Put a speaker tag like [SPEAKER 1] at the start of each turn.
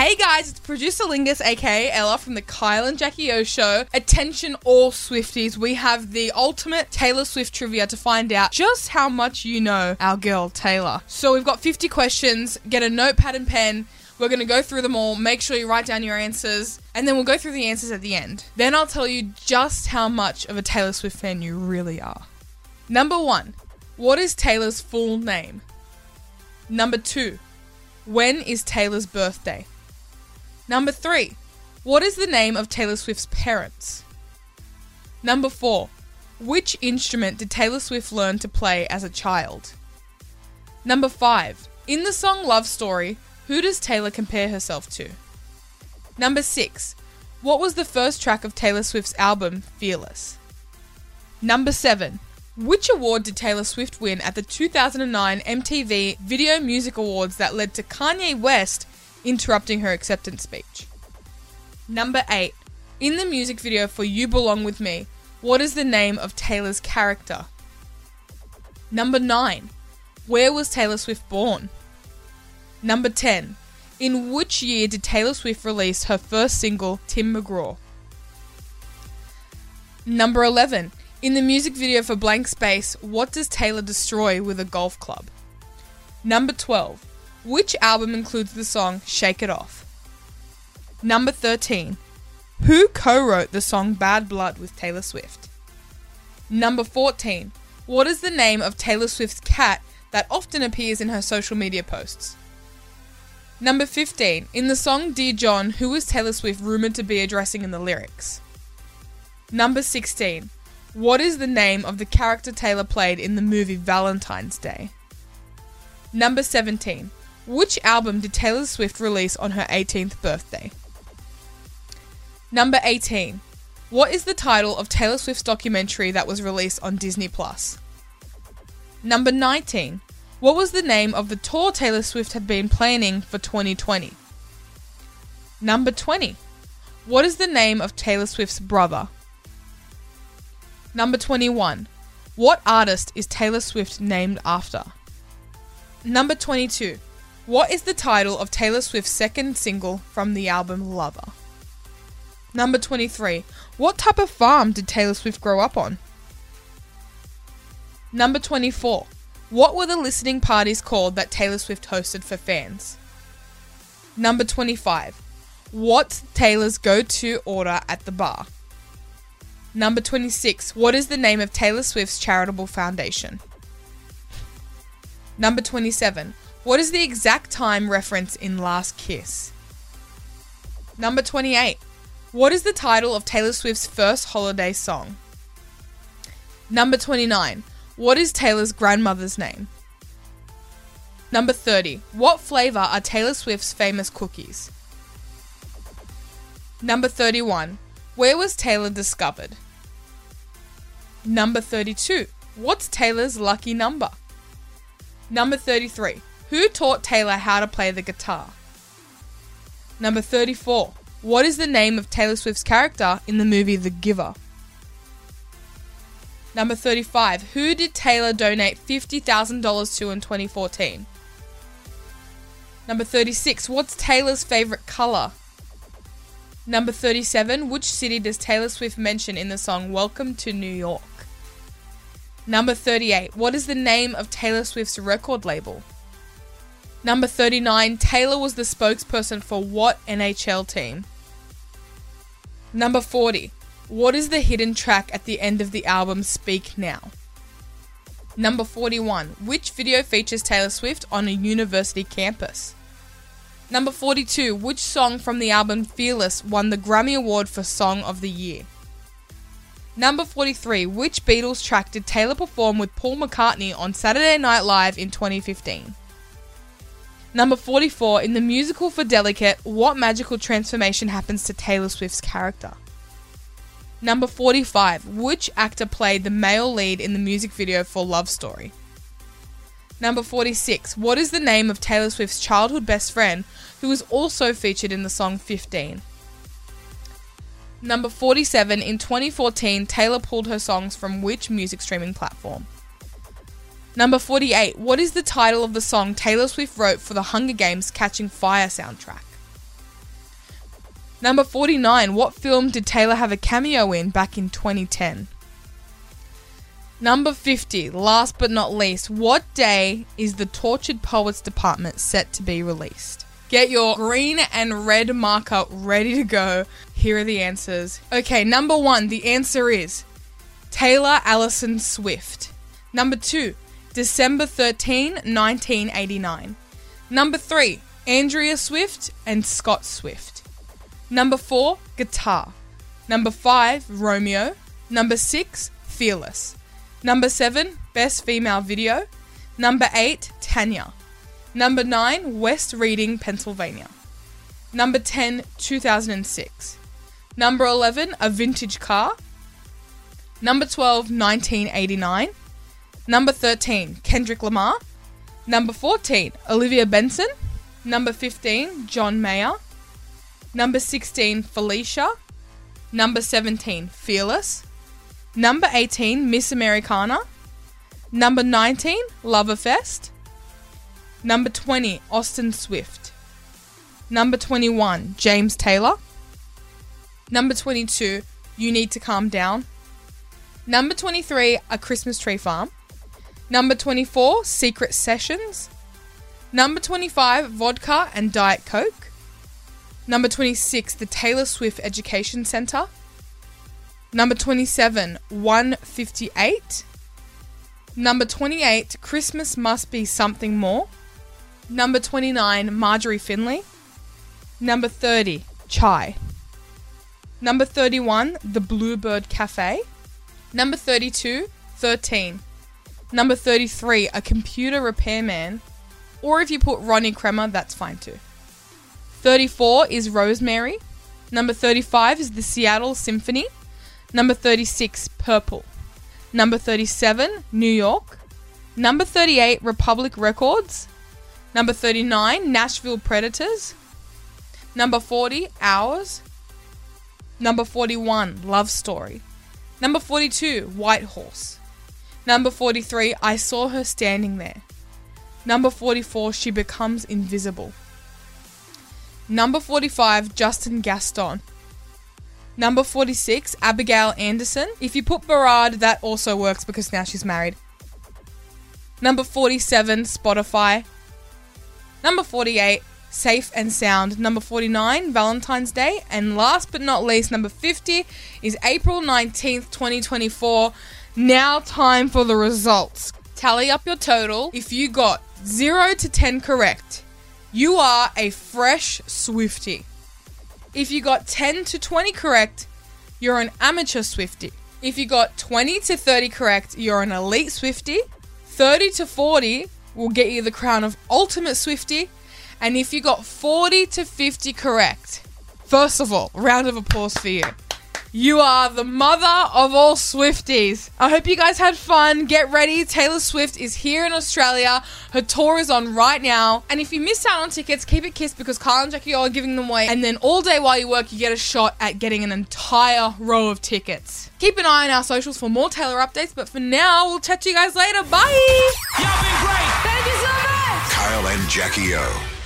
[SPEAKER 1] Hey guys, it's producer Lingus, aka Ella from the Kyle and Jackie O show. Attention, all Swifties. We have the ultimate Taylor Swift trivia to find out just how much you know our girl Taylor. So we've got 50 questions. Get a notepad and pen. We're going to go through them all. Make sure you write down your answers. And then we'll go through the answers at the end. Then I'll tell you just how much of a Taylor Swift fan you really are. Number one, what is Taylor's full name? Number two, when is Taylor's birthday? Number three, what is the name of Taylor Swift's parents? Number four, which instrument did Taylor Swift learn to play as a child? Number five, in the song Love Story, who does Taylor compare herself to? Number six, what was the first track of Taylor Swift's album, Fearless? Number seven, which award did Taylor Swift win at the 2009 MTV Video Music Awards that led to Kanye West interrupting her acceptance speech? Number 8. In the music video for You Belong With Me, what is the name of Taylor's character? Number 9. Where was Taylor Swift born? Number 10. In which year did Taylor Swift release her first single, Tim McGraw? Number 11. In the music video for Blank Space, what does Taylor destroy with a golf club? Number 12. Which album includes the song Shake It Off? Number 13. Who co wrote the song Bad Blood with Taylor Swift? Number 14. What is the name of Taylor Swift's cat that often appears in her social media posts? Number 15. In the song Dear John, who is Taylor Swift rumored to be addressing in the lyrics? Number 16. What is the name of the character Taylor played in the movie Valentine's Day? Number 17. Which album did Taylor Swift release on her 18th birthday? Number 18. What is the title of Taylor Swift's documentary that was released on Disney Plus? Number 19. What was the name of the tour Taylor Swift had been planning for 2020? Number 20. What is the name of Taylor Swift's brother? Number 21. What artist is Taylor Swift named after? Number 22. What is the title of Taylor Swift's second single from the album Lover? Number 23. What type of farm did Taylor Swift grow up on? Number 24. What were the listening parties called that Taylor Swift hosted for fans? Number 25. What's Taylor's go to order at the bar? Number 26. What is the name of Taylor Swift's charitable foundation? Number 27. What is the exact time reference in Last Kiss? Number 28. What is the title of Taylor Swift's first holiday song? Number 29. What is Taylor's grandmother's name? Number 30. What flavor are Taylor Swift's famous cookies? Number 31. Where was Taylor discovered? Number 32. What's Taylor's lucky number? Number 33. Who taught Taylor how to play the guitar? Number 34. What is the name of Taylor Swift's character in the movie The Giver? Number 35. Who did Taylor donate $50,000 to in 2014? Number 36. What's Taylor's favorite color? Number 37. Which city does Taylor Swift mention in the song Welcome to New York? Number 38. What is the name of Taylor Swift's record label? Number 39. Taylor was the spokesperson for what NHL team? Number 40. What is the hidden track at the end of the album Speak Now? Number 41. Which video features Taylor Swift on a university campus? Number 42. Which song from the album Fearless won the Grammy Award for Song of the Year? Number 43. Which Beatles track did Taylor perform with Paul McCartney on Saturday Night Live in 2015? Number 44. In the musical for Delicate, what magical transformation happens to Taylor Swift's character? Number 45. Which actor played the male lead in the music video for Love Story? Number 46. What is the name of Taylor Swift's childhood best friend who was also featured in the song 15? Number 47. In 2014, Taylor pulled her songs from which music streaming platform? Number 48. What is the title of the song Taylor Swift wrote for the Hunger Games Catching Fire soundtrack? Number 49. What film did Taylor have a cameo in back in 2010? Number 50. Last but not least. What day is the Tortured Poets Department set to be released? Get your green and red marker ready to go. Here are the answers. Okay, number one, the answer is Taylor Allison Swift. Number two, December 13, 1989. Number three, Andrea Swift and Scott Swift. Number four, Guitar. Number five, Romeo. Number six, Fearless. Number seven, Best Female Video. Number eight, Tanya. Number nine, West Reading, Pennsylvania. Number 10, 2006. Number 11, A Vintage Car. Number 12, 1989. Number 13, Kendrick Lamar. Number 14, Olivia Benson. Number 15, John Mayer. Number 16, Felicia. Number 17, Fearless. Number 18, Miss Americana. Number 19, Loverfest. Number 20, Austin Swift. Number 21, James Taylor. Number 22, You Need to Calm Down. Number 23, A Christmas Tree Farm. Number 24, Secret Sessions. Number 25, Vodka and Diet Coke. Number 26, the Taylor Swift Education Center. Number 27, 158. Number 28, Christmas Must Be Something More. Number 29, Marjorie Finlay. Number 30, Chai. Number 31, The Bluebird Cafe. Number 32, 13. Number 33, A Computer Repairman. Or if you put Ronnie Cremer, that's fine too. 34 is Rosemary. Number 35 is the Seattle Symphony. Number 36, Purple. Number 37, New York. Number 38, Republic Records. Number 39, Nashville Predators. Number 40, Ours. Number 41, Love Story. Number 42, White Horse. Number 43, I Saw Her Standing There. Number 44, She Becomes Invisible. Number 45, Justin Gaston. Number 46, Abigail Anderson. If you put Berard, that also works because now she's married. Number 47, Spotify. Number 48, Safe and Sound. Number 49, Valentine's Day. And last but not least, number 50 is April 19th, 2024. Now, time for the results. Tally up your total. If you got 0 to 10 correct, you are a fresh Swiftie. If you got 10 to 20 correct, you're an amateur Swiftie. If you got 20 to 30 correct, you're an elite Swiftie. 30 to 40 will get you the crown of ultimate Swiftie. And if you got 40 to 50 correct, first of all, round of applause for you. You are the mother of all Swifties. I hope you guys had fun. Get ready. Taylor Swift is here in Australia. Her tour is on right now. And if you missed out on tickets, keep it kissed because Kyle and Jackie O are giving them away. And then all day while you work, you get a shot at getting an entire row of tickets. Keep an eye on our socials for more Taylor updates. But for now, we'll chat to you guys later. Bye.
[SPEAKER 2] Y'all been great.
[SPEAKER 3] Thank you so much.
[SPEAKER 2] Kyle and Jackie O.